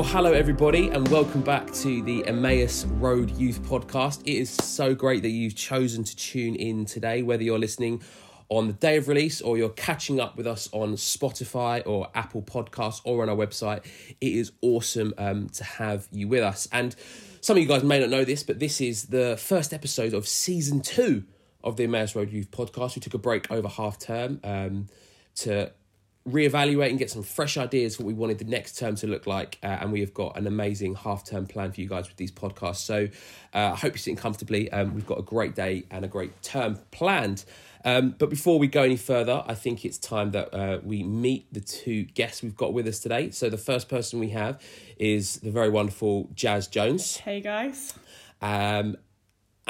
Well, hello everybody, and welcome back to the Emmaus Road Youth Podcast. It is so great that you've chosen to tune in today, whether you're listening on the day of release or you're catching up with us on Spotify or Apple Podcasts or on our website. It is awesome um, to have you with us. And some of you guys may not know this, but this is the first episode of season two of the Emmaus Road Youth Podcast. We took a break over half term um, to reevaluate and get some fresh ideas for what we wanted the next term to look like. Uh, and we have got an amazing half term plan for you guys with these podcasts. So uh, I hope you're sitting comfortably. Um, we've got a great day and a great term planned. Um, but before we go any further, I think it's time that uh, we meet the two guests we've got with us today. So the first person we have is the very wonderful Jazz Jones. Hey guys. Um,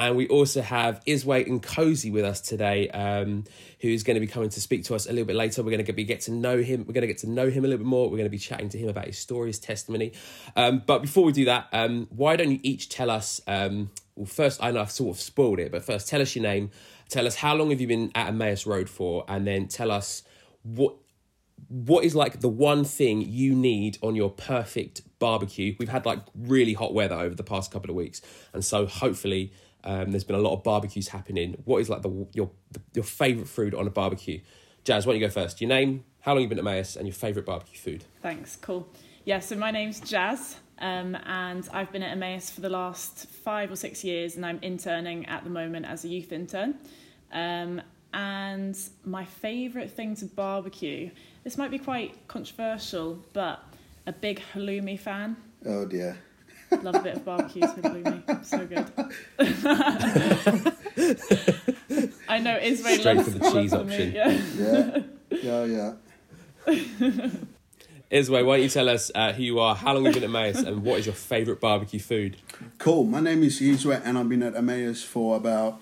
and we also have Sizwe and Nkosi with us today, um, who's going to be coming to speak to us a little bit later. We're going to be get to know him. We're going to get to know him a little bit more. We're going to be chatting to him about his story, his testimony. Um, but before we do that, um, why don't you each tell us? Um, well, first, I know I've sort of spoiled it, but first, tell us your name. Tell us how long have you been at Emmaus Road for, and then tell us what what is like the one thing you need on your perfect barbecue. We've had like really hot weather over the past couple of weeks, and so hopefully um, there's been a lot of barbecues happening. What is like the your your favorite food on a barbecue? Jazz, why don't you go first? Your name, how long you've been at Emmaus, and your favorite barbecue food. Thanks. Cool. Yeah. So my name's Jazz, um, and I've been at Emmaus for the last five or six years, and I'm interning at the moment as a youth intern. Um, and my favourite thing to barbecue. This might be quite controversial, but a big halloumi fan. Oh dear. Love a bit of barbecues with halloumi. So good. I know Israel Straight loves for the cheese option. halloumi, Yeah. Yeah, yeah. Sizwe, why don't you tell us uh, who you are, how long you've been at Emmaus, and what is your favorite barbecue food? Cool. My name is Sizwe, and I've been at Emmaus for about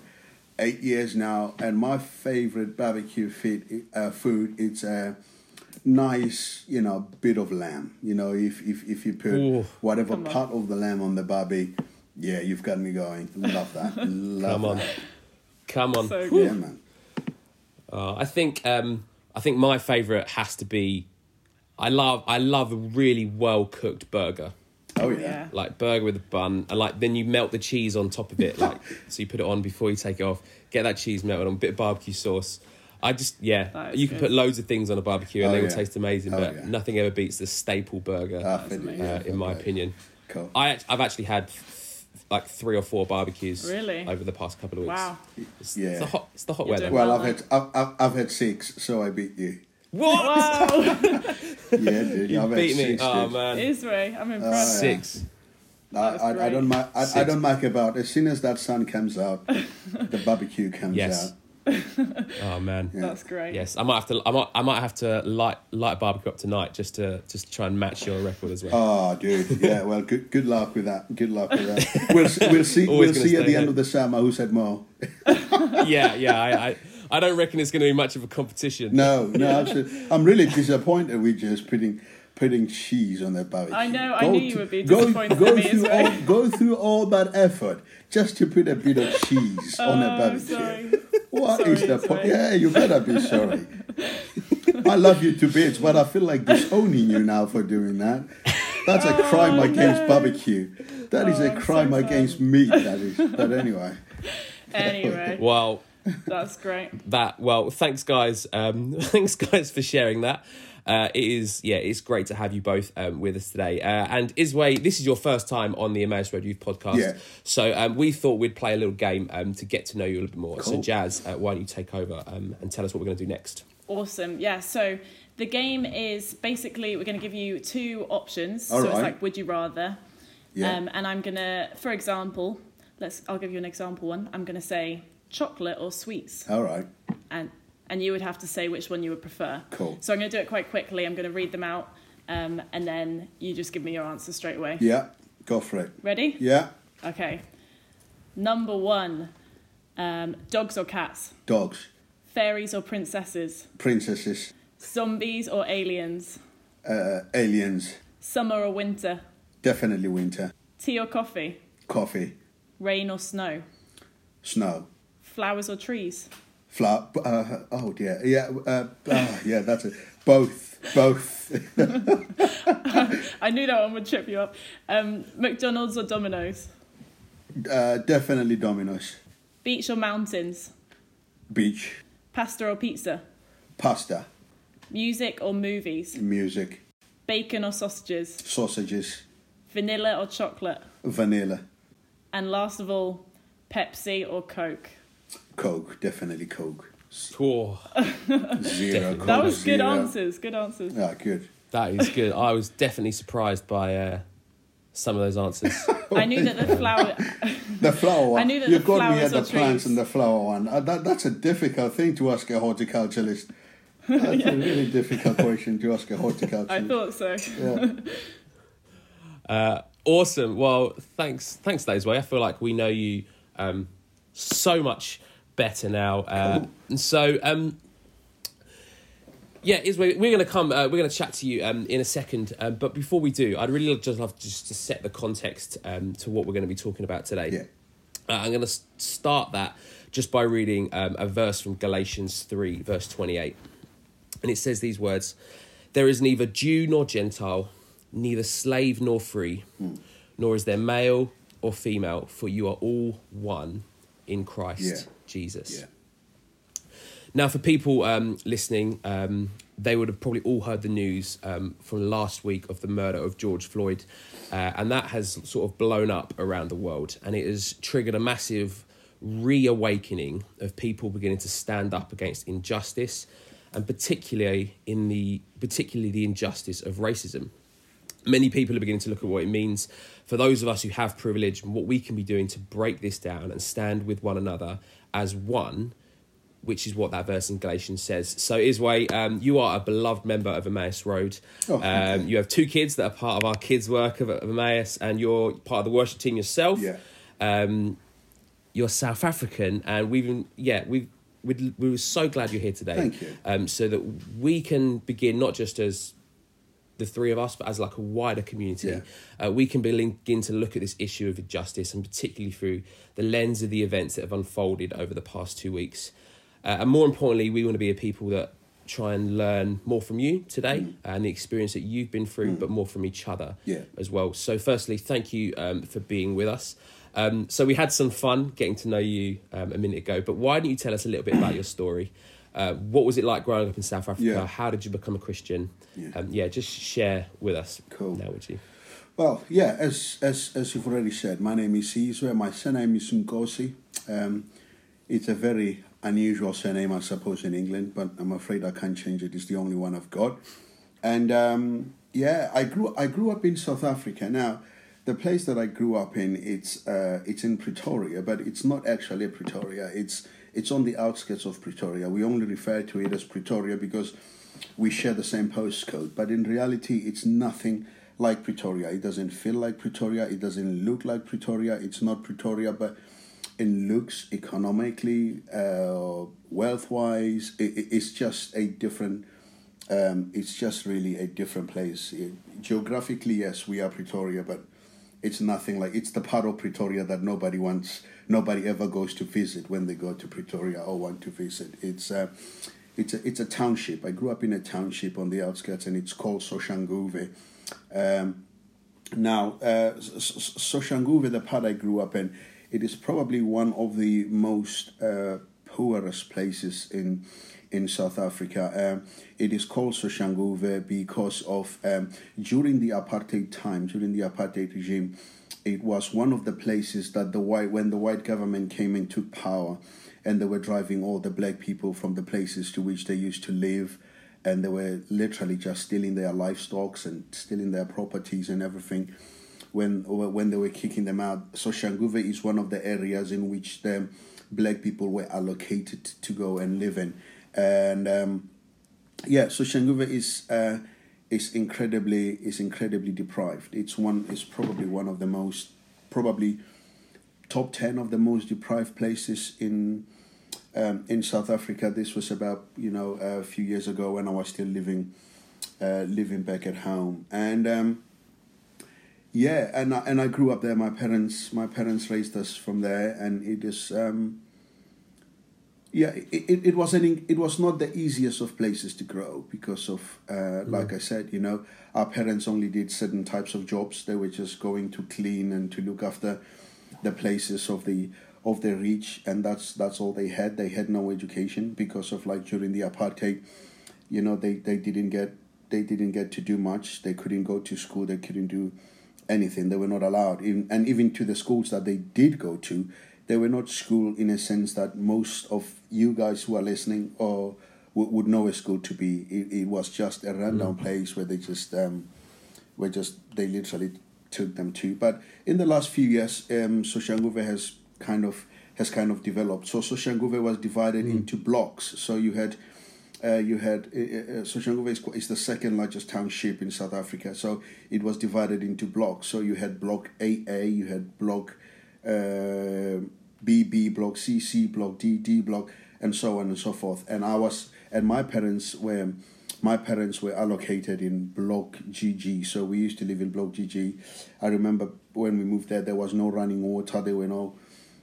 eight years now. And my favorite barbecue fit, uh, food it's a nice, you know, bit of lamb. You know, if if, if you put Ooh. whatever Come on. part of the lamb on the barbie, yeah, you've got me going. Love that. Love Come on. that. Come on. So. Yeah, man. Uh, I think um, I think my favourite has to be. I love I love a really well cooked burger, Oh yeah. Yeah. like burger with a bun, and like then you melt the cheese on top of it, like so you put it on before you take it off. Get that cheese melted on, a bit of barbecue sauce. I just yeah, That is you can good. put loads of things on a barbecue and Oh, they will yeah. taste amazing, Oh, but yeah. nothing ever beats the staple burger, That's fit- amazing. yeah, uh, in my okay. opinion. Cool. I I've actually had like three or four barbecues Really? over the past couple of weeks. Wow. It's, Yeah. it's the hot it's the hot You're weather. well, well, I've had I've, I've, I've had six, so I beat you. What? Wow. Yeah, dude. You I've beat had me. six, Oh dude. man. Israel, I'm impressed. yeah. Six. I, I, I don't mind. I, I don't mind about as soon as that sun comes out, the barbecue comes Yes. out. Oh man. That's great. Yes, I might have to. I might. I might have to light light a barbecue up tonight just to just try and match your record as well. Oh, dude. Yeah. Well, good good luck with that. Good luck with that. We'll we'll see. Always we'll see at stay the end here. of the summer who said more. yeah, yeah. I, I I don't reckon it's going to be much of a competition. No, no. Absolutely. I'm really disappointed with just putting putting cheese on that barbecue. I know, I knew you would be go, disappointed Go in me through well. all go through all that effort just to put a bit of cheese on a Oh, I'm barbecue. sorry. What is Sorry, the it's point? Yeah, you better be sorry. I love you to bits, but I feel like disowning you now for doing that. That's a crime Oh, against barbecue. That is Oh, a I'm so crime sad. against meat. That is. But anyway, Anyway, Well, that's great. that well, thanks guys. Um, thanks guys for sharing that. Uh, it is yeah, it's great to have you both um, with us today. Uh, and Sizwe, this is your first time on the Emmaus Road Youth podcast, Yeah. so um, we thought we'd play a little game um, to get to know you a little bit more. So Jazz, uh, why don't you take over um, and tell us what we're going to do next? Awesome. Yeah. So the game is basically we're going to give you two options. All so it's like would you rather. yeah. Um, and I'm gonna, for example, let's. I'll give you an example one. I'm gonna say chocolate or sweets, all right. and and you would have to say which one you would prefer. Cool. So I'm gonna do it quite quickly. I'm gonna read them out, um, and then you just give me your answer straight away. Yeah. Go for it. Ready? Yeah. Okay. Number one, um, dogs or cats, Dogs, fairies or princesses, princesses, zombies or aliens, uh, aliens. summer or winter, Definitely winter. tea or coffee, Coffee, rain or snow, snow, flowers or trees, Flower. Uh, oh dear. Yeah. Uh, uh, yeah. That's it. Both. Both. I knew that one would trip you up. Um, McDonald's or Domino's? uh, definitely Domino's. Beach or mountains? Beach. Pasta or pizza? Pasta. Music or movies? Music. Bacon or sausages? Sausages. Vanilla or chocolate? Vanilla. And last of all, Pepsi or Coke? Coke. Definitely Coke. Cool. Zero. Coke That was good zero. answers. Good answers. Yeah, good. That is good. I was definitely surprised by uh, some of those answers. I knew that the flower. The flower one. I knew that you the got me flowers at the plants trees. and the flower one. Uh, that, that's a difficult thing to ask a horticulturalist. That's a really difficult question to ask a horticulturalist. I thought so. Yeah. Uh, awesome. Well, thanks, thanks, Way. I feel like we know you um, so much better now. Uh, and so, um, yeah, is we're, we're going to come. Uh, we're going to chat to you um, in a second. Um, but before we do, I'd really just love just to set the context um, to what we're going to be talking about today. Yeah. Uh, I'm going to start that just by reading um, a verse from Galatians 3, verse 28. And it says these words There is neither Jew nor Gentile, neither slave nor free, nor is there male or female, for you are all one in Christ Yeah. Jesus. Yeah. Now, for people um, listening, um, they would have probably all heard the news um, from last week of the murder of George Floyd, uh, and that has sort of blown up around the world, and it has triggered a massive reawakening of people beginning to stand up against injustice, and particularly in the particularly the injustice of racism many people are beginning to look at what it means for those of us who have privilege and what we can be doing to break this down and stand with one another as one, which is what that verse in Galatians says. So, Sizwe, um, you are a beloved member of Emmaus Road. Oh, um, you have two kids that are part of our kids' work of, of Emmaus, and you're part of the worship team yourself. Yeah. Um, you're South African, and we've been, yeah, we've. We we were so glad you're here today. Thank you. Um, so that we can begin not just as the three of us, but as like a wider community, Yeah. uh, we can begin to look at this issue of injustice, and particularly through the lens of the events that have unfolded over the past two weeks. Uh, and more importantly, we want to be a people that try and learn more from you today and the experience that you've been through, but more from each other Yeah. as well. So, firstly, thank you um, for being with us. Um, so, we had some fun getting to know you um, a minute ago, but why don't you tell us a little bit about your story? Uh, what was it like growing up in South Africa? Yeah. How did you become a Christian? Yeah. Um, yeah, just share with us Cool. now, would you? Well, yeah, as as as you've already said, my name is Sizwe. My surname is Nkosi. Um, it's a very unusual surname, I suppose, in England, but I'm afraid I can't change it. It's the only one I've got. And um, yeah, I grew I grew up in South Africa. Now, the place that I grew up in, it's uh, it's in Pretoria, but it's not actually Pretoria. It's it's on the outskirts of Pretoria. We only refer to it as Pretoria because we share the same postcode, but in reality, it's nothing like Pretoria. It doesn't feel like Pretoria. It doesn't look like Pretoria. It's not Pretoria, but in looks, economically, uh, wealth wise, it, it- it's just a different. Um, it's just really a different place. It- geographically, yes, we are Pretoria, but it's nothing like it's the part of Pretoria that nobody wants. Nobody ever goes to visit when they go to Pretoria or want to visit. It's uh, it's a it's a township. I grew up in a township on the outskirts, and it's called Soshanguve. Um, now, uh, Soshanguve, the part I grew up in, it is probably one of the most uh, poorest places in in South Africa. Um, it is called Soshanguve because of um, during the apartheid time, during the apartheid regime, it was one of the places that the white when the white government came and took power, and they were driving all the black people from the places to which they used to live and they were literally just stealing their livestock and stealing their properties and everything when when they were kicking them out. So Shanguve is one of the areas in which the black people were allocated to go and live in, and um, yeah, so Shanguve is uh, is incredibly is incredibly deprived. It's one is probably one of the most probably top ten of the most deprived places in um, in South Africa. This was about you know a few years ago when I was still living uh, living back at home, and um, yeah, and I, and I grew up there. My parents my parents raised us from there, and it is. Um, Yeah, it, it, was an it was not the easiest of places to grow because of uh, like I said, you know, our parents only did certain types of jobs. They were just going to clean and to look after the places of the of their reach, and that's that's all they had. They had no education because of like during the apartheid, you know, they they didn't get they didn't get to do much. They couldn't go to school. They couldn't do anything. They were not allowed. Even, and even to the schools that they did go to, they were not school in a sense that most of you guys who are listening or would, would know a school to be. It, it was just a random place where they just um, were just they literally took them to. But in the last few years, um, Soshanguve has kind of has kind of developed. So Soshanguve was divided into blocks. So you had uh, you had uh, uh, Soshanguve is, is the second largest township in South Africa. So it was divided into blocks. So you had block AA, you had block uh, BB, block CC, block DD, block, and so on and so forth. And I was and my parents were my parents were allocated in block GG. So we used to live in block GG. I remember when we moved there, there was no running water. There were no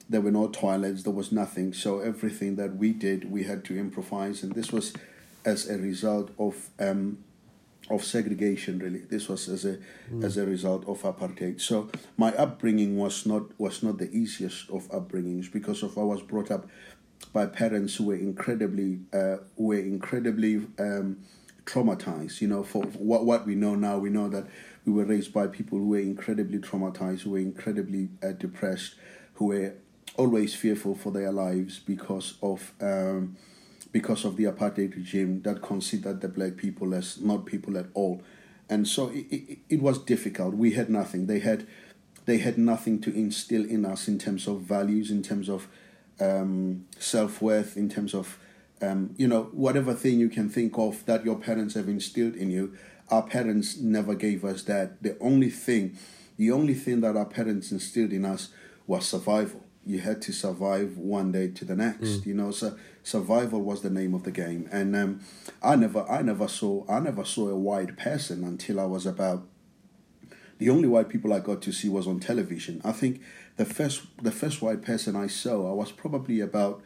there were no toilets. There was nothing. So everything that we did, we had to improvise, and this was as a result of um, of segregation. Really, this was as a as a result of apartheid. So my upbringing was not was not the easiest of upbringings because of I was brought up by parents who were incredibly uh, were incredibly um, traumatized. You know, for, for what what we know now, we know that we were raised by people who were incredibly traumatized, who were incredibly uh, depressed, who were always fearful for their lives because of um, because of the apartheid regime that considered the black people as not people at all, and so it, it, it was difficult. We had nothing. They had they had nothing to instill in us in terms of values, in terms of um, self worth, in terms of um, you know whatever thing you can think of that your parents have instilled in you. Our parents never gave us that. The only thing, the only thing that our parents instilled in us was survival. You had to survive one day to the next. You know, so survival was the name of the game. And um, I never, I never saw, I never saw a white person until I was about the only white people I got to see was on television. I think the first the first white person I saw, I was probably about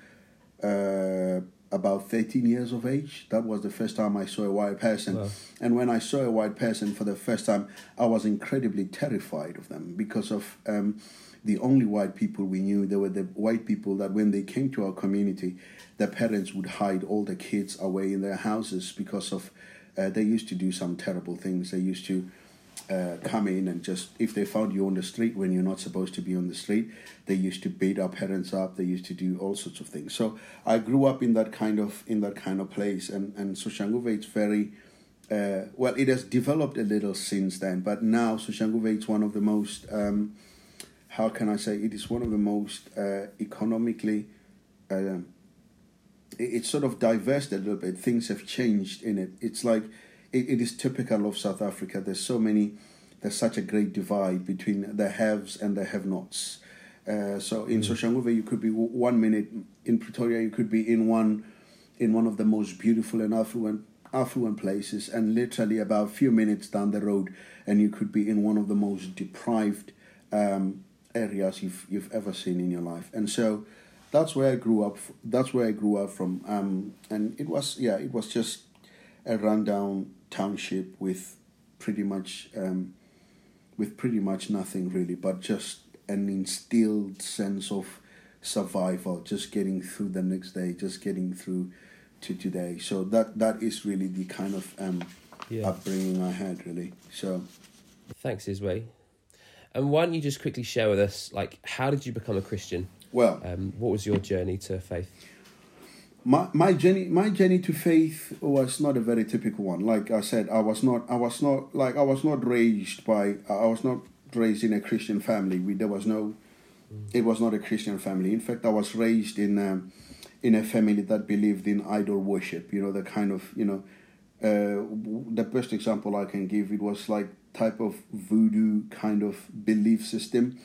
uh, about thirteen years of age. That was the first time I saw a white person. And when I saw a white person for the first time, I was incredibly terrified of them because of um, the only white people we knew. They were the white people that when they came to our community, their parents would hide all the kids away in their houses because of uh, they used to do some terrible things. They used to uh, come in and just if they found you on the street when you're not supposed to be on the street, they used to beat our parents up. They used to do all sorts of things. So I grew up in that kind of in that kind of place, and and Soshanguve it's very. Uh, well, it has developed a little since then, but now Soshanguve is one of the most, um, how can I say, it is one of the most uh, economically, uh, it- it's sort of diverse a little bit. Things have changed in it. It's like it, it is typical of South Africa. There's so many, there's such a great divide between the haves and the have-nots. Uh, so in Soshanguve, you could be w- one minute in Pretoria, you could be in one, in one of the most beautiful and affluent affluent places, and literally about a few minutes down the road, and you could be in one of the most deprived um, areas you've you've ever seen in your life. And so that's where I grew up. That's where I grew up from. Um, and it was yeah, it was just a rundown township with pretty much um, with pretty much nothing really, but just an instilled sense of survival, just getting through the next day, just getting through to today. So that that is really the kind of um, Yeah. upbringing I had really. So Thanks, Sizwe. And why don't you just quickly share with us, like, how did you become a Christian? well, Um, what was your journey to faith? my my journey my journey to faith was not a very typical one like i said i was not i was not like i was not raised by i was not raised in a christian family we, there was no it was not a christian family in fact i was raised in um, in a family that believed in idol worship you know the kind of you know uh, the best example i can give it was like type of voodoo kind of belief system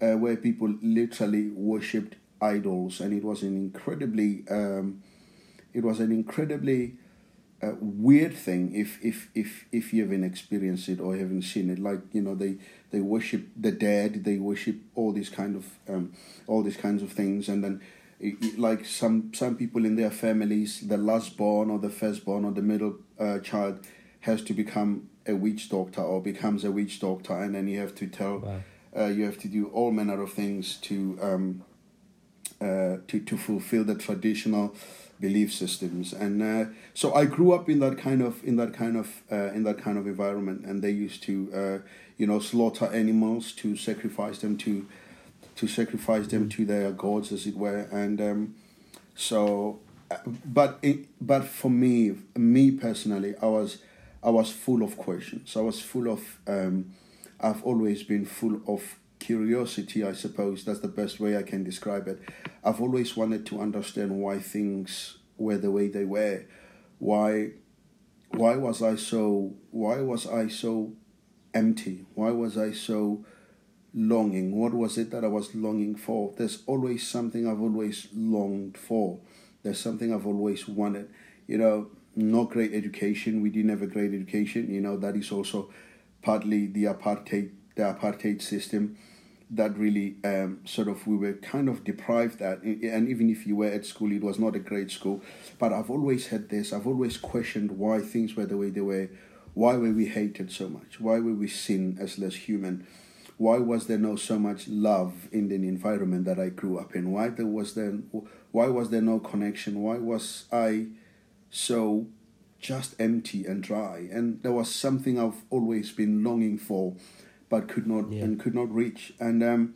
uh, where people literally worshipped idols, and it was an incredibly, um, it was an incredibly uh, weird thing if if if if you haven't experienced it or haven't seen it. Like you know, they they worship the dead, they worship all these kind of um, all these kinds of things, and then like some some people in their families, the last born or the first born or the middle uh, child has to become a witch doctor or becomes a witch doctor, and then you have to tell, wow. uh, you have to do all manner of things to um, uh, to to fulfill the traditional belief systems. And uh, so I grew up in that kind of in that kind of uh, in that kind of environment and they used to uh, you know slaughter animals to sacrifice them to to sacrifice them to their gods as it were. And um, so uh, but it, but for me me personally I was I was full of questions I was full of um, I've always been full of curiosity, I suppose that's the best way I can describe it. I've always wanted to understand why things were the way they were. Why why was I so why was I so empty? Why was I so longing? What was it that I was longing for? There's always something I've always longed for. There's something I've always wanted. You know, not great education. We didn't have a great education. You know, that is also partly the apartheid the apartheid system that really um, sort of we were kind of deprived that and even if you were at school it was not a great school. But i've always had this i've always questioned why things were the way they were. Why were we hated so much? Why were we seen as less human? Why was there no so much love in the environment that i grew up in? Why there was then why was there no connection? Why was i so just empty and dry and there was something i've always been longing for but could not yeah. and could not reach. And um,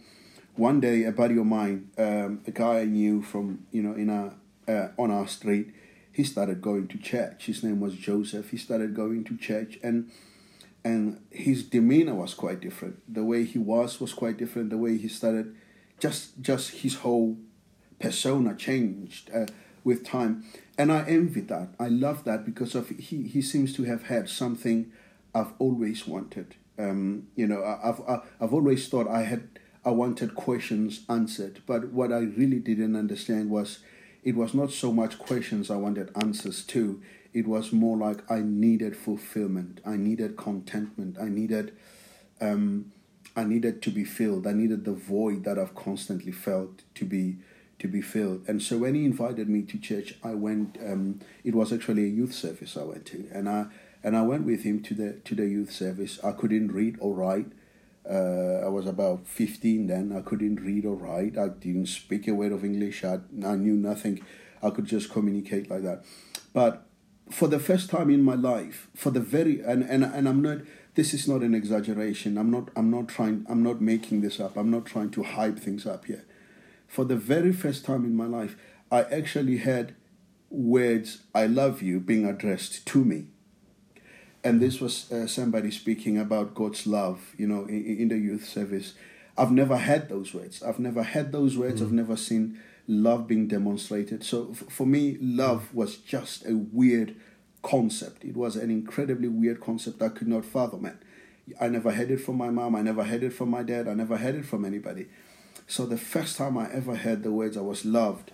one day, a buddy of mine, um, a guy I knew from you know in our uh, on our street, he started going to church. His name was Joseph. He started going to church, and and his demeanor was quite different. The way he was was quite different. The way he started, just just his whole persona changed uh, with time, and I envy that. I love that because of he he seems to have had something I've always wanted um, you know, I've I've always thought I had I wanted questions answered, but what I really didn't understand was it was not so much questions I wanted answers to. It was more like I needed fulfillment. I needed contentment. I needed um, I needed to be filled. I needed the void that I've constantly felt to be to be filled. And so when he invited me to church, I went. Um, it was actually a youth service I went to, and I and I went with him to the to the youth service. I couldn't read or write. Uh, I was about 15 then. I couldn't read or write. I didn't speak a word of English. I, I knew nothing. I could just communicate like that. But for the first time in my life, for the very and, and, and I'm not this is not an exaggeration. I'm not I'm not trying I'm not making this up. I'm not trying to hype things up here. For the very first time in my life, I actually had words I love you being addressed to me and this was uh, somebody speaking about God's love, you know, in, in, the youth service. I've never had those words. I've never had those words. Mm. I've never seen love being demonstrated. So f- for me, love was just a weird concept. It was an incredibly weird concept. I could not fathom it. I never had it from my mom. I never had it from my dad. I never had it from anybody. So the first time I ever heard the words I was loved,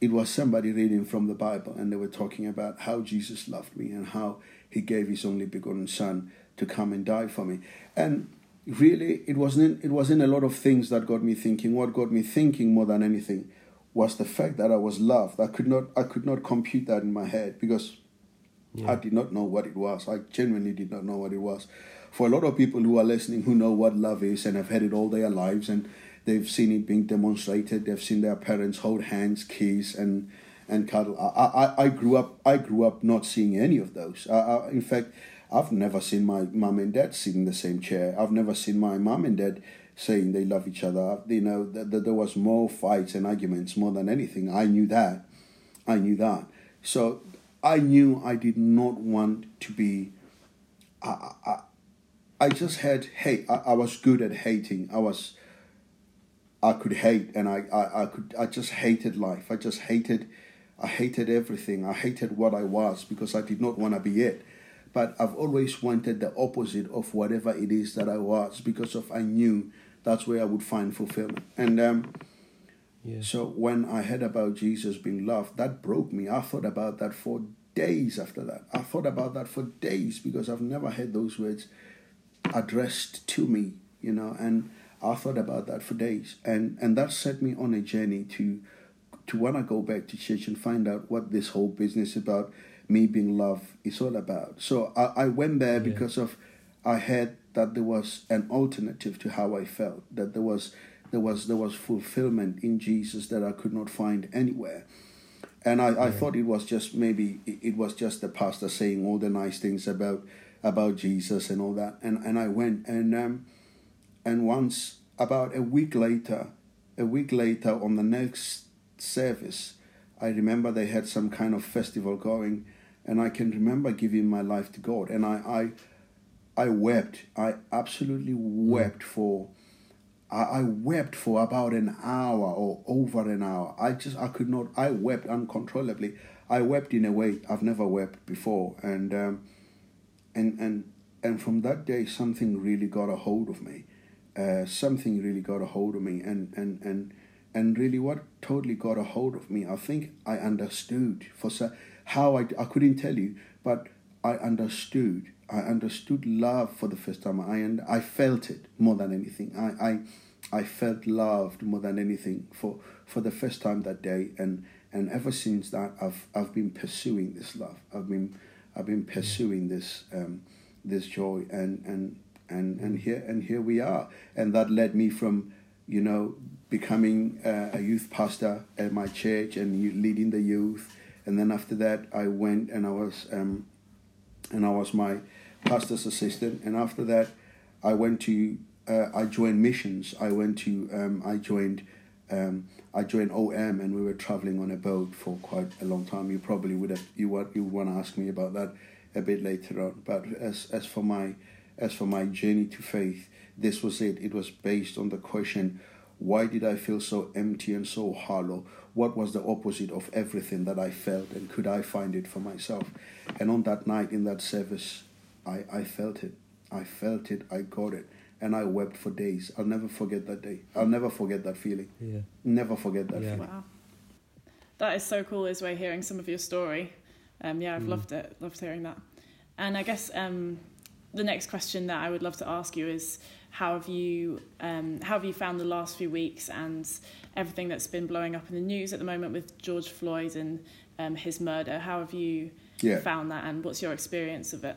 it was somebody reading from the Bible and they were talking about how Jesus loved me and how he gave his only begotten son to come and die for me. And really it wasn't it wasn't a lot of things that got me thinking. What got me thinking more than anything was the fact that I was loved. I could not I could not compute that in my head because yeah. I did not know what it was. I genuinely did not know what it was. For a lot of people who are listening who know what love is and have had it all their lives and they've seen it being demonstrated, they've seen their parents hold hands, kiss and and cuddle. I, I, I grew up I grew up not seeing any of those. I, I, in fact, I've never seen my mom and dad sit in the same chair. I've never seen my mom and dad saying they love each other. You know, that the, there was more fights and arguments more than anything. I knew that. I knew that. So I knew I did not want to be. I, I, I just had hate. I, I was good at hating. I was. I could hate, and I, I, I could. I just hated life. I just hated I hated everything. I hated what I was because I did not want to be it. But I've always wanted the opposite of whatever it is that I was because of I knew that's where I would find fulfillment. And um, yeah. so when I heard about Jesus being loved, that broke me. I thought about that for days after that. I thought about that for days because I've never heard those words addressed to me, you know, and I thought about that for days. And and that set me on a journey to to want to go back to church and find out what this whole business about me being love is all about. So I, I went there Yeah. because of I had that there was an alternative to how I felt. That there was there was there was fulfillment in Jesus that I could not find anywhere. And I, I thought it was just maybe it, it was just the pastor saying all the nice things about about Jesus and all that. And and I went and um and once about a week later, a week later on the next service, I remember they had some kind of festival going, and I can remember giving my life to God, and I, I, I wept. I absolutely wept for. I, I wept for about an hour or over an hour. I just I could not. I wept uncontrollably. I wept in a way I've never wept before, and um, and and and from that day something really got a hold of me. Uh, something really got a hold of me, and and and and really what totally got a hold of me. I think I understood for so, how I I couldn't tell you, but I understood. I understood love for the first time. I and I felt it more than anything. I I I felt loved more than anything for for the first time that day, and and ever since that I've I've been pursuing this love. I've been I've been pursuing this um, this joy, and and and and here and here we are, and that led me from you know becoming a youth pastor at my church and leading the youth, and then after that I went and I was um, and I was my pastor's assistant, and after that I went to uh, I joined missions. I went to um, I joined um, I joined OM, and we were traveling on a boat for quite a long time. You probably would have you would you want to ask me about that a bit later on. But as as for my as for my journey to faith, this was it. It was based on the question, why did I feel so empty and so hollow? What was the opposite of everything that I felt, and could I find it for myself? And on that night in that service, I, I felt it. I felt it. I got it. And I wept for days. I'll never forget that day. I'll never forget that feeling. Yeah. Never forget that Yeah. feeling. Wow. That is so cool, as we're hearing some of your story. Um, yeah, I've loved it. Loved hearing that. And I guess um, the next question that I would love to ask you is how have you um, how have you found the last few weeks and everything that's been blowing up in the news at the moment with George Floyd and um, his murder? How have you Yeah. found that, and what's your experience of it?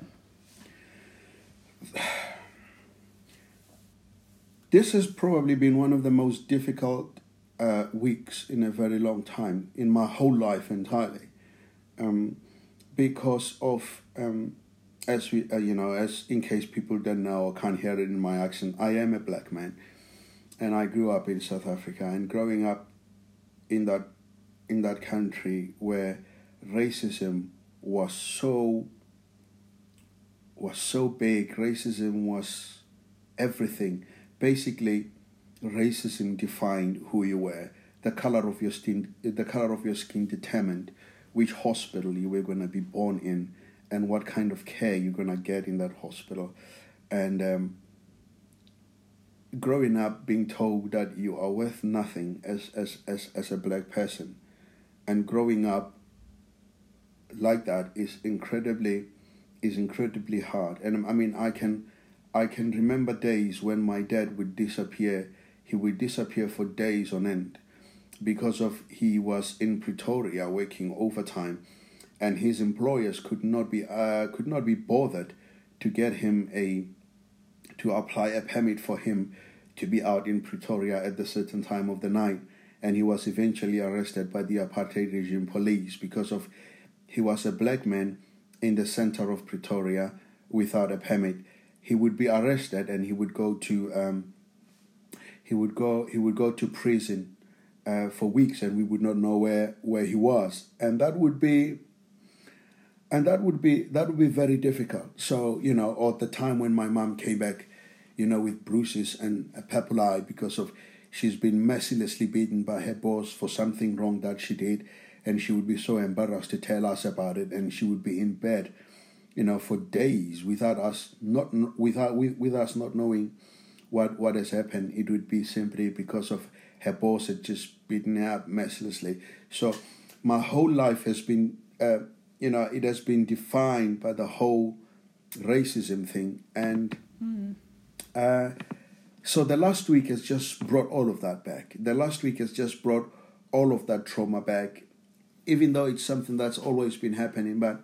This has probably been one of the most difficult uh, weeks in a very long time, in my whole life entirely, um, because of um, as we uh, you know as in case people don't know or can't hear it in my accent, I am a black man, and I grew up in South Africa, and growing up in that in that country where racism was so was so big, racism was everything. Basically racism defined who you were. The color of your skin the color of your skin determined which hospital you were going to be born in and what kind of care you're to get in that hospital and um, growing up being told that you are worth nothing as, as, as, as a black person and growing up like that is incredibly is incredibly hard and i mean i can I can remember days when my dad would disappear. He would disappear for days on end because of he was in Pretoria working overtime, and his employers could not be uh, could not be bothered to get him a to apply a permit for him to be out in Pretoria at the certain time of the night, and he was eventually arrested by the apartheid regime police because of he was a black man in the center of Pretoria without a permit. He would be arrested and he would go to um, he would go he would go to prison uh, for weeks and we would not know where where he was. And that would be and that would be that would be very difficult so you know at the time when my mom came back you know with bruises and a eye because of she's been mercilessly beaten by her boss for something wrong that she did and she would be so embarrassed to tell us about it and she would be in bed you know, for days without us not without with, with us not knowing what what has happened. It would be simply because of her boss had just beaten her up mercilessly. So my whole life has been, uh, you know, it has been defined by the whole racism thing, and uh, so the last week has just brought all of that back. The last week has just brought all of that trauma back, even though it's something that's always been happening, but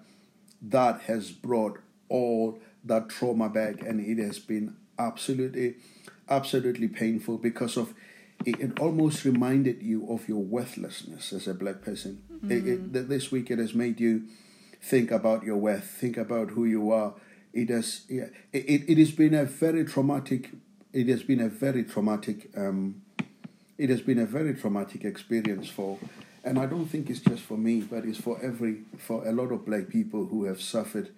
that has brought all that trauma back, and it has been absolutely, absolutely painful because of it, it almost reminded you of your worthlessness as a black person. Mm. It, it, this week it has made you think about your worth, think about who you are. It has, yeah, it, it has been a very traumatic. It has been a very traumatic. Um, it has been a very traumatic experience for, and I don't think it's just for me, but it's for every for a lot of black people who have suffered,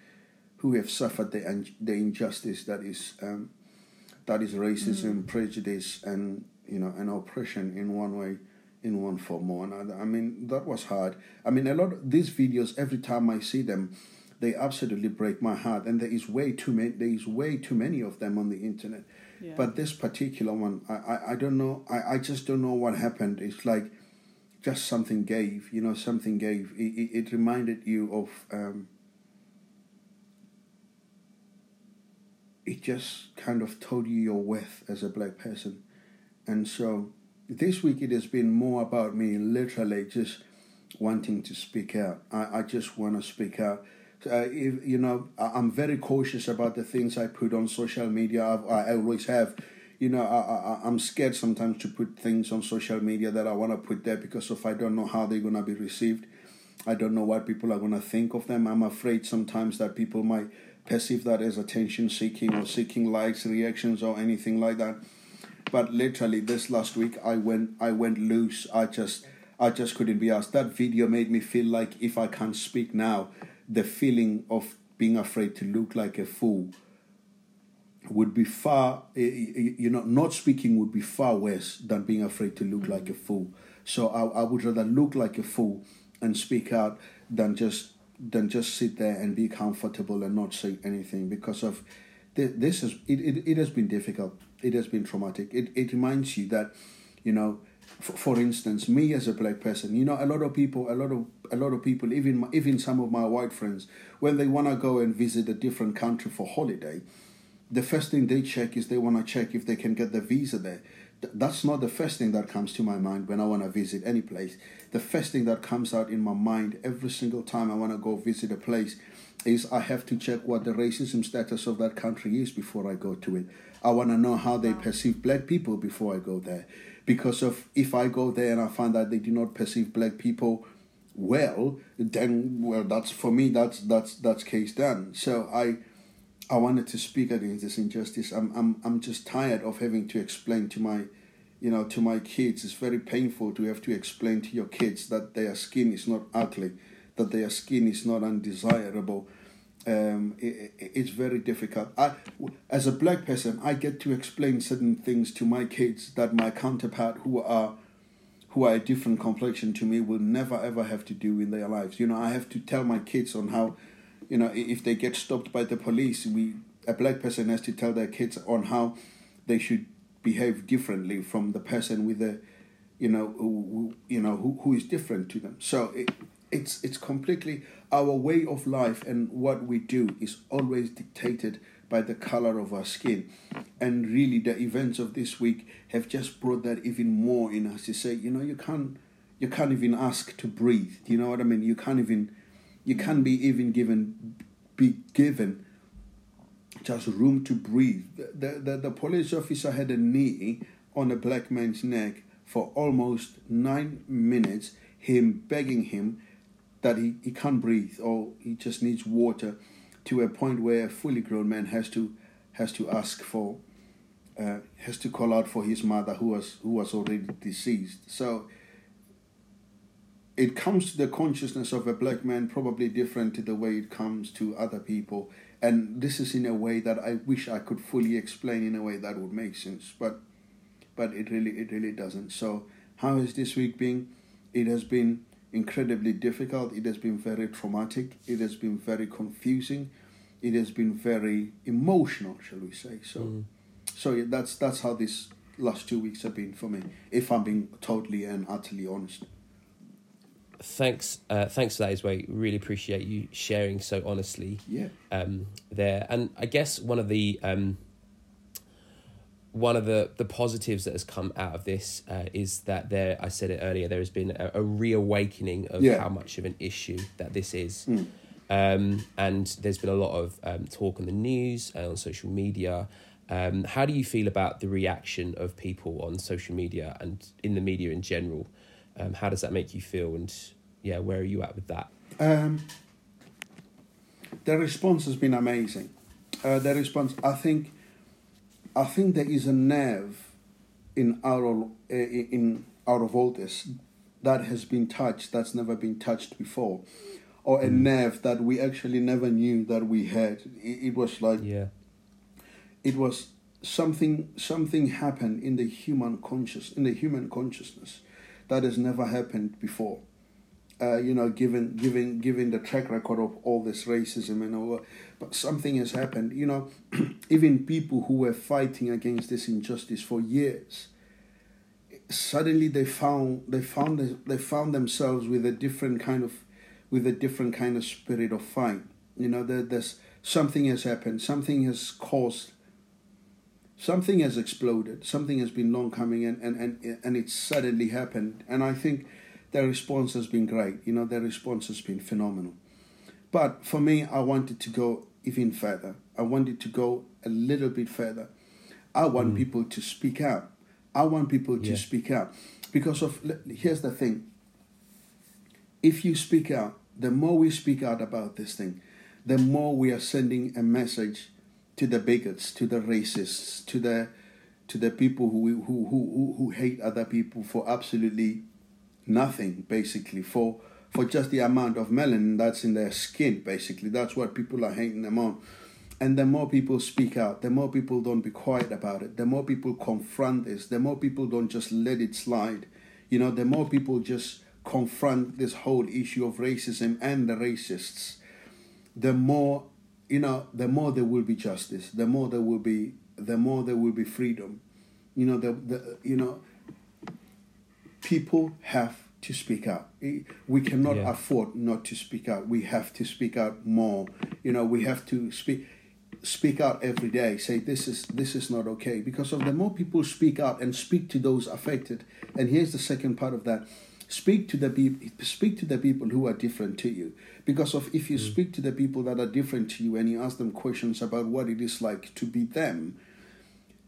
who have suffered the the injustice that is um, that is racism, mm. prejudice, and you know, and oppression in one way, in one form or another. I mean, that was hard. I mean, a lot of these videos, every time I see them, they absolutely break my heart, and there is way too many. There is way too many of them on the internet. Yeah. But this particular one, I, I, I don't know. I, I just don't know what happened. It's like just something gave, you know, something gave. It, it, it reminded you of. Um, it just kind of told you your worth as a black person. And so this week it has been more about me literally just wanting to speak out. I, I just want to speak out. Uh, if, you know, I'm very cautious about the things I put on social media. I've, I always have. You know, I, I, I'm scared sometimes to put things on social media that I want to put there because if I don't know how they're going to be received, I don't know what people are going to think of them. I'm afraid sometimes that people might perceive that as attention seeking or seeking likes, reactions, or anything like that but literally this last week I went I went loose. I just I just couldn't be asked. That video made me feel like if I can't speak now, the feeling of being afraid to look like a fool would be far you know not speaking would be far worse than being afraid to look mm. like a fool so I, I would rather look like a fool and speak out than just than just sit there and be comfortable and not say anything because of this is it, it, it has been difficult it has been traumatic. It, it reminds you that, you know, for, for instance, me as a black person, you know, a lot of people, a lot of a lot of people, even even some of my white friends, when they want to go and visit a different country for holiday, the first thing they check is they want to check if they can get the visa there. That's not the first thing that comes to my mind when I want to visit any place. The first thing that comes out in my mind every single time I want to go visit a place is I have to check what the racism status of that country is before I go to it. I want to know how they perceive black people before I go there. Because of if I go there and I find that they do not perceive black people well, then well that's for me that's that's that's case done. So I I wanted to speak against this injustice. I'm I'm I'm just tired of having to explain to my you know to my kids. It's very painful to have to explain to your kids that their skin is not ugly, that their skin is not undesirable um, it, it's very difficult. I, as a black person, I get to explain certain things to my kids that my counterpart, who are who are a different complexion to me, will never ever have to do in their lives. You know, I have to tell my kids on how, you know, if they get stopped by the police, we a black person has to tell their kids on how they should behave differently from the person with the, you know, who, you know who, who is different to them. So it, it's it's completely our way of life and what we do is always dictated by the color of our skin. And really the events of this week have just brought that even more in us. To say you know you can't you can't even ask to breathe. You know what i mean? You can't even you can't be even given be given just room to breathe. The, the, the, the police officer had a knee on a black man's neck for almost nine minutes him begging him that he, he can't breathe or he just needs water to a point where a fully grown man has to has to ask for uh, has to call out for his mother who was who was already deceased. So it comes to the consciousness of a black man probably different to the way it comes to other people. And this is in a way that I wish I could fully explain in a way that would make sense but but it really it really doesn't. So how has this week been? It has been incredibly difficult. It has been very traumatic. It has been very confusing. It has been very emotional, shall we say? So, mm. so yeah, that's that's how these last two weeks have been for me. If I'm being totally and utterly honest. Thanks, uh, thanks for that, Sizwe. Really appreciate you sharing so honestly. Yeah. Um, there, and I guess one of the um, one of the, the positives that has come out of this uh, is that there, I said it earlier, there has been a, a reawakening of Yeah. how much of an issue that this is. Mm. Um, and there's been a lot of um, talk on the news and on social media. Um, how do you feel about the reaction of people on social media and in the media in general? Um, how does that make you feel? And yeah, where are you at with that? Um, the response has been amazing. Uh, the response, I think, I think there is a nerve in of uh, in out of all this that has been touched that's never been touched before, or a nerve that we actually never knew that we had. It, it was like Yeah. it was something something happened in the human conscious in the human consciousness that has never happened before uh, you know given given given the track record of all this racism and all but something has happened. You know even people who were fighting against this injustice for years suddenly they found they found they found themselves with a different kind of with a different kind of spirit of fight. You know there, there's something has happened. Something has caused something has exploded. Something has been long coming and and and, and it suddenly happened. And i think their response has been great. You know their response has been phenomenal. But for me i wanted to go even further. I wanted to go a little bit further. I want mm. people to speak out. I want people to Yeah. speak out. Because of here's the thing. If you speak out the more we speak out about this thing the more we are sending a message to the bigots, to the racists, to the to the people who who who who hate other people for absolutely nothing, basically for for just the amount of melanin that's in their skin. Basically, that's what people are hating them on. And the more people speak out, the more people don't be quiet about it. The more people confront this, the more people don't just let it slide. You know, the more people just confront this whole issue of racism and the racists the more you know the more there will be justice the more there will be the more there will be freedom you know the, the you know people have to speak out. We cannot Yeah. afford not to speak out. We have to speak out more. You know we have to speak speak out every day say this is this is not okay. Because of the more people speak out and speak to those affected and here's the second part of that speak to the people speak to the people who are different to you. Because of if you mm. speak to the people that are different to you and you ask them questions about what it is like to be them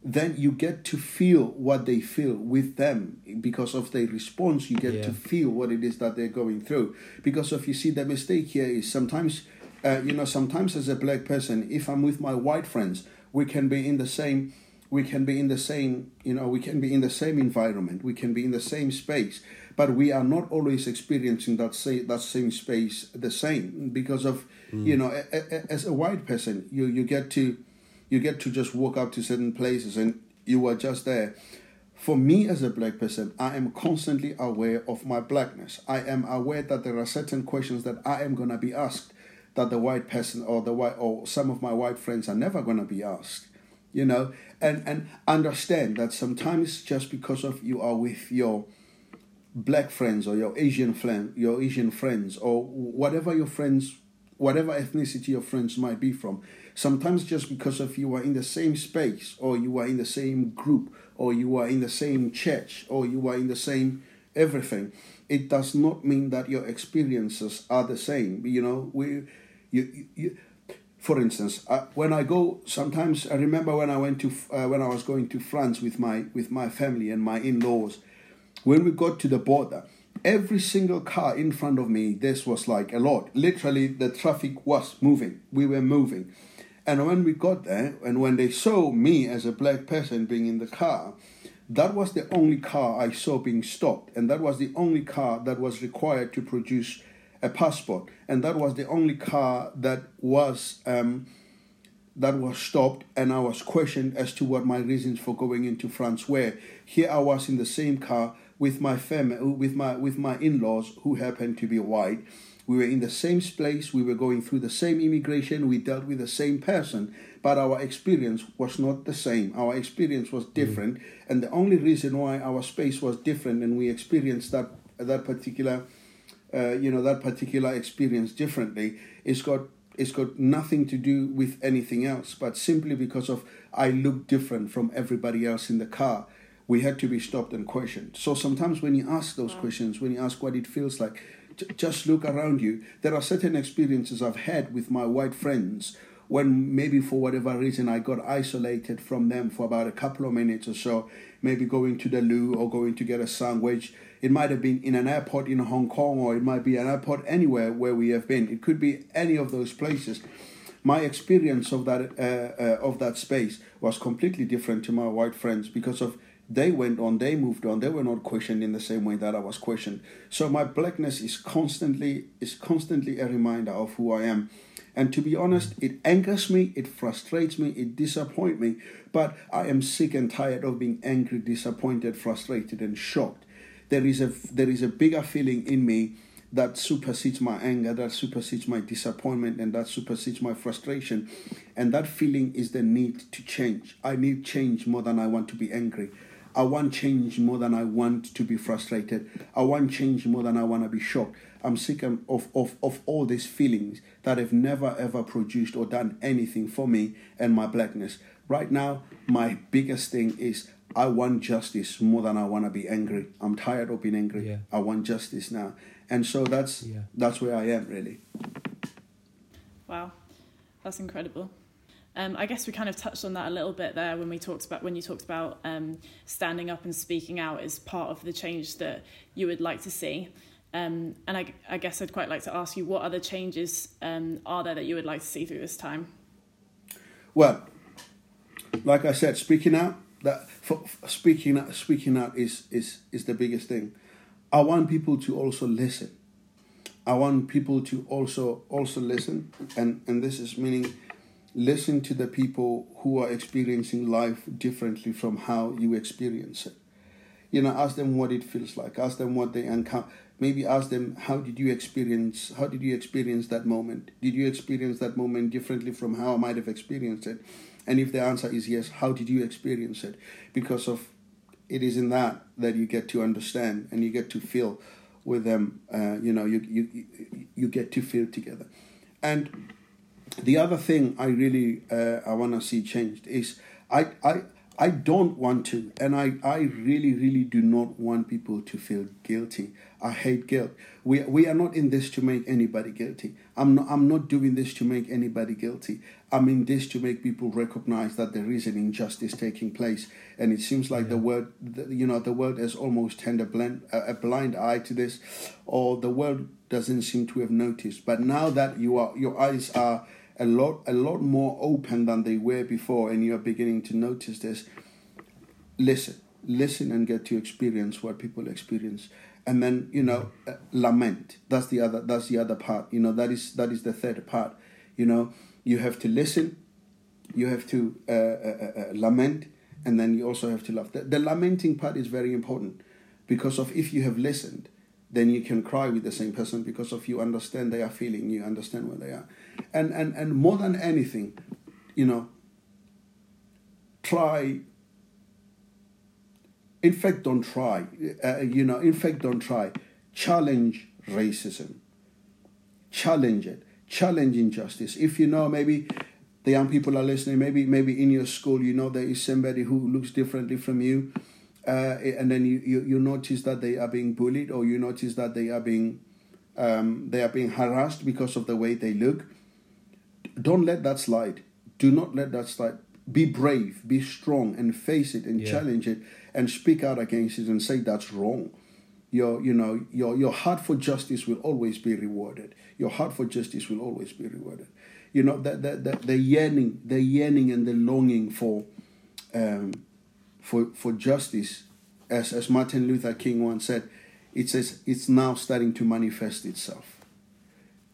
then you get to feel what they feel with them. Because of their response you get Yeah. to feel what it is that they're going through. Because of you see the mistake here is sometimes uh, you know sometimes as a black person if i'm with my white friends we can be in the same we can be in the same you know we can be in the same environment we can be in the same space but we are not always experiencing that same that same space the same. Because of you know a, a, as a white person you you get to you get to just walk up to certain places and you are just there. For me as a black person i am constantly aware of my blackness. I am aware that there are certain questions that i am going to be asked that the white person or the white or some of my white friends are never going to be asked you know? And and understand that sometimes just because of you are with your black friends or your asian friend your asian friends or whatever your friends whatever ethnicity your friends might be from sometimes just because of you are in the same space or you are in the same group or you are in the same church or you are in the same everything it does not mean that your experiences are the same. You know we you, you, you for instance uh, when i go sometimes i remember when i went to uh, when i was going to france with my with my family and my in-laws when we got to the border every single car in front of me this was like a lot. Literally the traffic was moving. We were moving and when we got there and when they saw me as a black person being in the car that was the only car i saw being stopped and that was the only car that was required to produce a passport and that was the only car that was um, that was stopped and I was questioned as to what my reasons for going into France were. Here I was in the same car with my family, with my with my in-laws who happened to be white. We were in the same place. We were going through the same immigration. We dealt with the same person, but our experience was not the same. Our experience was different, and the only reason why our space was different and we experienced that that particular, uh, you know, that particular experience differently is got it's got nothing to do with anything else, but simply because of I look different from everybody else in the car. We had to be stopped and questioned. So sometimes when you ask those questions, when you ask what it feels like, just look around you. There are certain experiences I've had with my white friends when maybe for whatever reason I got isolated from them for about a couple of minutes or so, maybe going to the loo or going to get a sandwich. It might have been in an airport in Hong Kong or it might be an airport anywhere where we have been. It could be any of those places. My experience of that uh, uh, of that space was completely different to my white friends because of they went on, they moved on, they were not questioned in the same way that I was questioned. So my blackness is constantly is constantly a reminder of who I am and to be honest, it angers me, it frustrates me, it disappoints me. But I am sick and tired of being angry, disappointed, frustrated, and shocked. There is a there is a bigger feeling in me that supersedes my anger, that supersedes my disappointment, and that supersedes my frustration. And that feeling is the need to change. I need change more than I want to be angry. I want change more than I want to be frustrated. I want change more than I want to be shocked. I'm sick of, of, of all these feelings that have never ever produced or done anything for me and my blackness. Right now, my biggest thing is I want justice more than I want to be angry. I'm tired of being angry. Yeah. I want justice now. And so that's Yeah. that's where I am really. Wow, that's incredible. Um, I guess we kind of touched on that a little bit there when we talked about when you talked about um, standing up and speaking out as part of the change that you would like to see. Um, and I, I guess I'd quite like to ask you what other changes um, are there that you would like to see through this time? Well, like I said, speaking out that for, for speaking out speaking out is is is the biggest thing. I want people to also listen. I want people to also also listen, and and this is meaning listen to the people who are experiencing life differently from how you experience it. You know, ask them what it feels like. Ask them what they encounter. Maybe ask them how did you experience how did you experience that moment? Did you experience that moment differently from how I might have experienced it? And if the answer is yes, how did you experience it? Because of it is in that that you get to understand and you get to feel with them. Uh, you know, you, you you you get to feel together. And the other thing I really uh, I want to see changed is I I I don't want to, and I, I really, really do not want people to feel guilty. I hate guilt. We, we are not in this to make anybody guilty. I'm not, I'm not doing this to make anybody guilty. I'm in this to make people recognize that there is an injustice taking place. And it seems like the world, the, you know, the world has almost turned a, blind, a blind eye to this, or the world doesn't seem to have noticed. But now that you are, your eyes are a lot a lot more open than they were before and you're beginning to notice this. Listen listen and get to experience what people experience. And then you know uh, lament. That's the other that's the other part you know that is that is the third part you know. You have to listen you have to uh, uh, uh, lament and then you also have to love the, the lamenting part is very important because of if you have listened then you can cry with the same person because of you understand they are feeling you understand where they are and and and more than anything you know try in fact don't try uh, you know in fact don't try. Challenge racism. Challenge it. Challenge injustice. If you know maybe the young people are listening maybe maybe in your school you know there is somebody who looks differently from you uh, and then you, you, you notice that they are being bullied or you notice that they are being um, they are being harassed because of the way they look don't let that slide. Do not let that slide. Be brave be strong and face it and Yeah. challenge it and speak out against it and say that's wrong. Your you know your your heart for justice will always be rewarded. Your heart for justice will always be rewarded. You know that the, the, the yearning the yearning and the longing for um, for for justice as as Martin Luther King once said it says it's now starting to manifest itself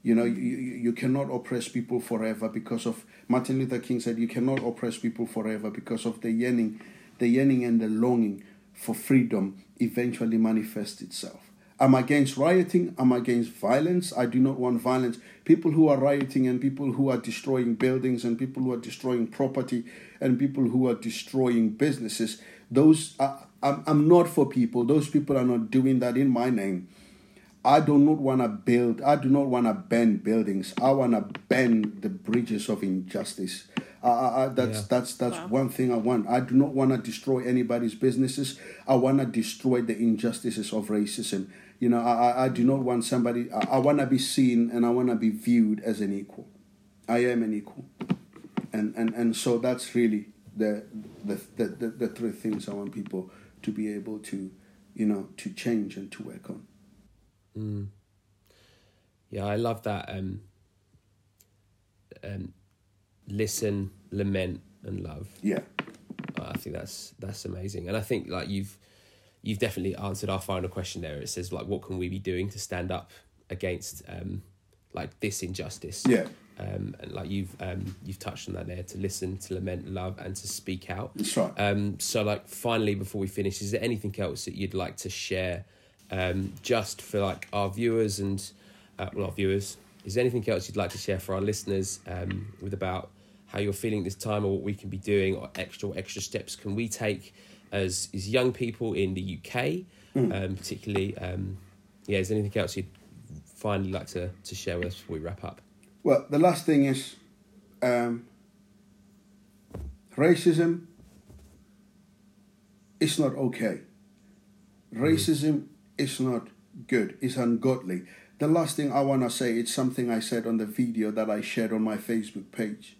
you know you, you cannot oppress people forever because of Martin Luther King said you cannot oppress people forever because of the yearning the yearning and the longing for freedom eventually manifests itself I'm against rioting. I'm against violence. I do not want violence. People who are rioting and people who are destroying buildings and people who are destroying property and people who are destroying businesses, those are, I'm, I'm not for people. Those people are not doing that in my name. I do not want to build, I do not want to bend buildings. I want to bend the bridges of injustice. I, I, I, that's Yeah. that's that's Wow. one thing I want. I do not want to destroy anybody's businesses. I want to destroy the injustices of racism. You know, I, I, I do not want somebody. I, I want to be seen and I want to be viewed as an equal. I am an equal, and and and so that's really the the the, the, the three things I want people to be able to, you know, to change and to work on. Yeah, I love that. Um, um, listen, lament, and love. Yeah. I think that's that's amazing, and I think like you've you've definitely answered our final question there. It says like, what can we be doing to stand up against um, like this injustice? Yeah. Um, and like you've um, you've touched on that there to listen, to lament, love, and to speak out. That's right. Um, so like finally, before we finish, is there anything else that you'd like to share, um, just for like our viewers and uh, well, our viewers? Is there anything else you'd like to share for our listeners um, with about how you're feeling this time, or what we can be doing, or extra extra steps can we take as as young people in the UK, um, particularly? Um, yeah, is there anything else you'd finally like to to share with us before we wrap up? Well, the last thing is um, racism is not okay. Racism is not good, it's ungodly. The last thing I want to say is something I said on the video that I shared on my Facebook page.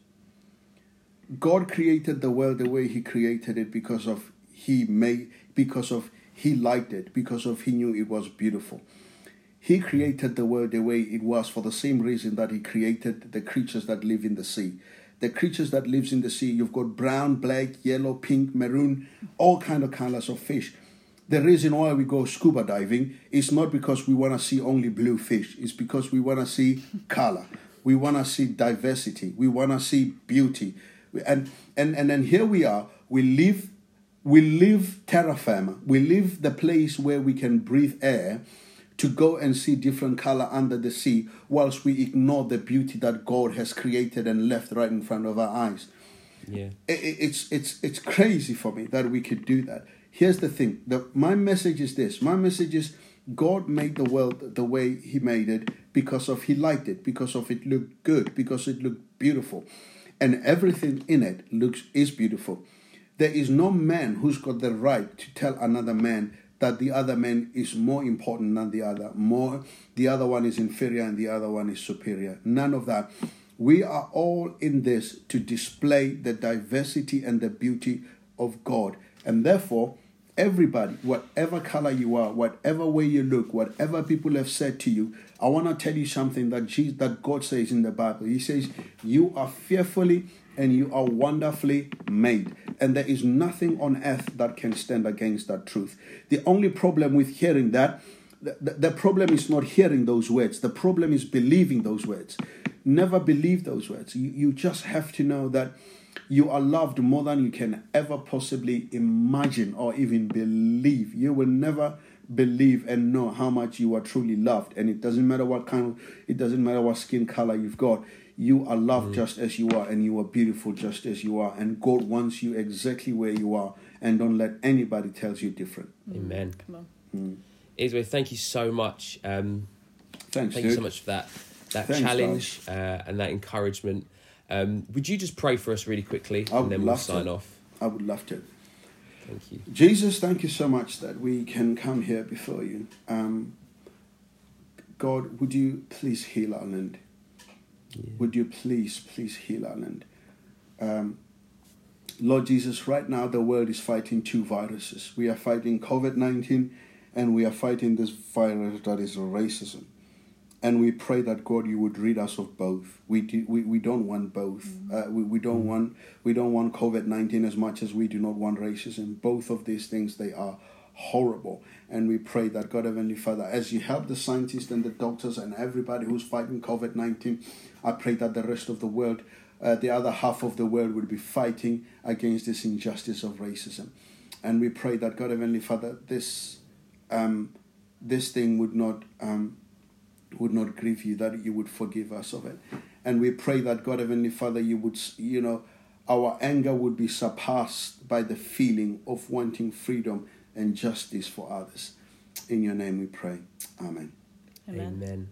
God created the world the way he created it because of he made because of he liked it because of he knew it was beautiful. He created the world the way it was for the same reason that he created the creatures that live in the sea. The creatures that lives in the sea, you've got brown, black, yellow, pink, maroon, all kind of colors of fish. The reason why we go scuba diving is not because we want to see only blue fish. It's because we want to see color. We want to see diversity. We want to see beauty. And and and then here we are. We live we live terra firma. We live the place where we can breathe air to go and see different color under the sea whilst we ignore the beauty that God has created and left right in front of our eyes. Yeah. I- I- It's it's it's crazy for me that we could do that. Here's the thing. The, my message is this. My message is God made the world the way he made it because of he liked it, because of it looked good, because it looked beautiful. And everything in it looks is beautiful. There is no man who's got the right to tell another man that the other man is more important than the other, more the other one is inferior and the other one is superior. None of that. We are all in this to display the diversity and the beauty of God. And therefore, everybody, whatever color you are, whatever way you look, whatever people have said to you, I want to tell you something that Jesus, that God says in the Bible. He says, "You are fearfully and you are wonderfully made." And there is nothing on earth that can stand against that truth. The only problem with hearing that the, the, problem is not hearing those words. The problem is believing those words. Never believe those words. You, you just have to know that you are loved more than you can ever possibly imagine or even believe. You will never believe and know how much you are truly loved. And it doesn't matter what kind of, it doesn't matter what skin color you've got. You are loved just as you are, and you are beautiful just as you are. And God wants you exactly where you are. And don't let anybody tells you different. Amen. Come on. Ismail, thank you so much. Um, Thanks, Thank dude. you so much for that that Thanks, challenge uh, and that encouragement. Um, would you just pray for us really quickly, I would and then we'll sign to. off? I would love to. Thank you. Jesus, thank you so much that we can come here before you. Um, God, would you please heal our land? Would you please, please heal our land? Um, Lord Jesus, right now the world is fighting two viruses. We are fighting COVID 19 and we are fighting this virus that is racism. And we pray that God, you would rid us of both. We do, we, we don't want both. Uh, we, we don't want we don't want COVID nineteen as much as we do not want racism. Both of these things they are horrible. And we pray that God Heavenly Father, as you help the scientists and the doctors and everybody who's fighting COVID nineteen, I pray that the rest of the world, uh, the other half of the world, will be fighting against this injustice of racism. And we pray that God Heavenly Father, this um, this thing would not um, would not grieve you, that you would forgive us of it. And we pray that God Heavenly Father, you would, you know, our anger would be surpassed by the feeling of wanting freedom and justice for others. In your name we pray. Amen. Amen. Amen.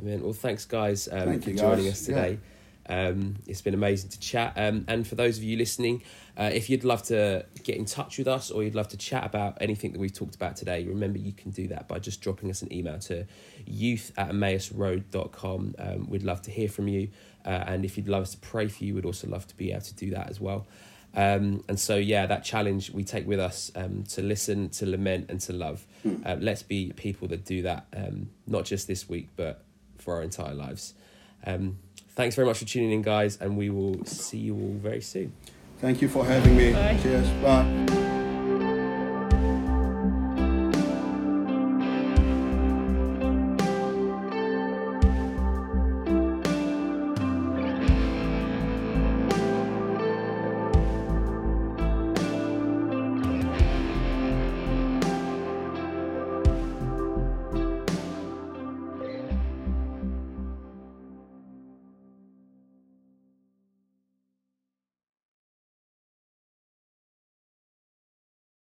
Amen. Well, thanks, guys, um, Thank for you, joining us today. Um, it's been amazing to chat. Um, and for those of you listening, uh, if you'd love to get in touch with us or you'd love to chat about anything that we've talked about today, remember you can do that by just dropping us an email to youth at emmausroad.com. Um, we'd love to hear from you. Uh, and if you'd love us to pray for you, we'd also love to be able to do that as well. Um, and so, yeah, that challenge we take with us um, to listen, to lament, and to love. Uh, let's be people that do that, um, not just this week, but for our entire lives. Thanks very much for tuning in, guys, and we will see you all very soon. Thank you for having me. Bye. Cheers. Bye.